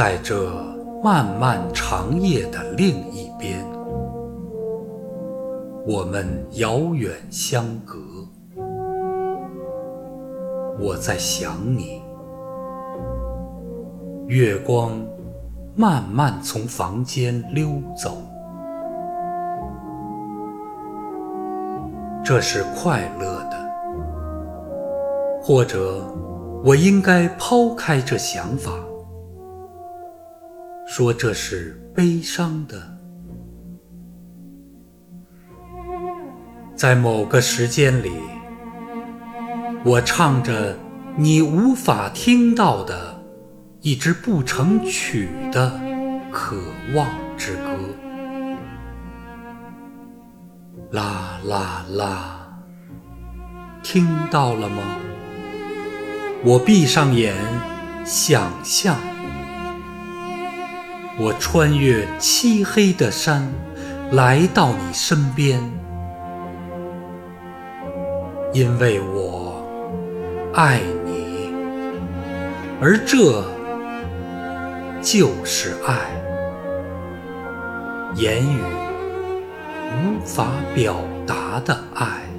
在这漫漫长夜的另一边，我们遥远相隔。我在想你，月光慢慢从房间溜走。这是快乐的，或者我应该抛开这想法，说这是悲伤的。在某个时间里，我唱着你无法听到的一支不成曲的渴望之歌。啦啦啦，听到了吗？我闭上眼，想象，我穿越漆黑的山，来到你身边，因为我爱你，而这就是爱，言语。无法表达的爱。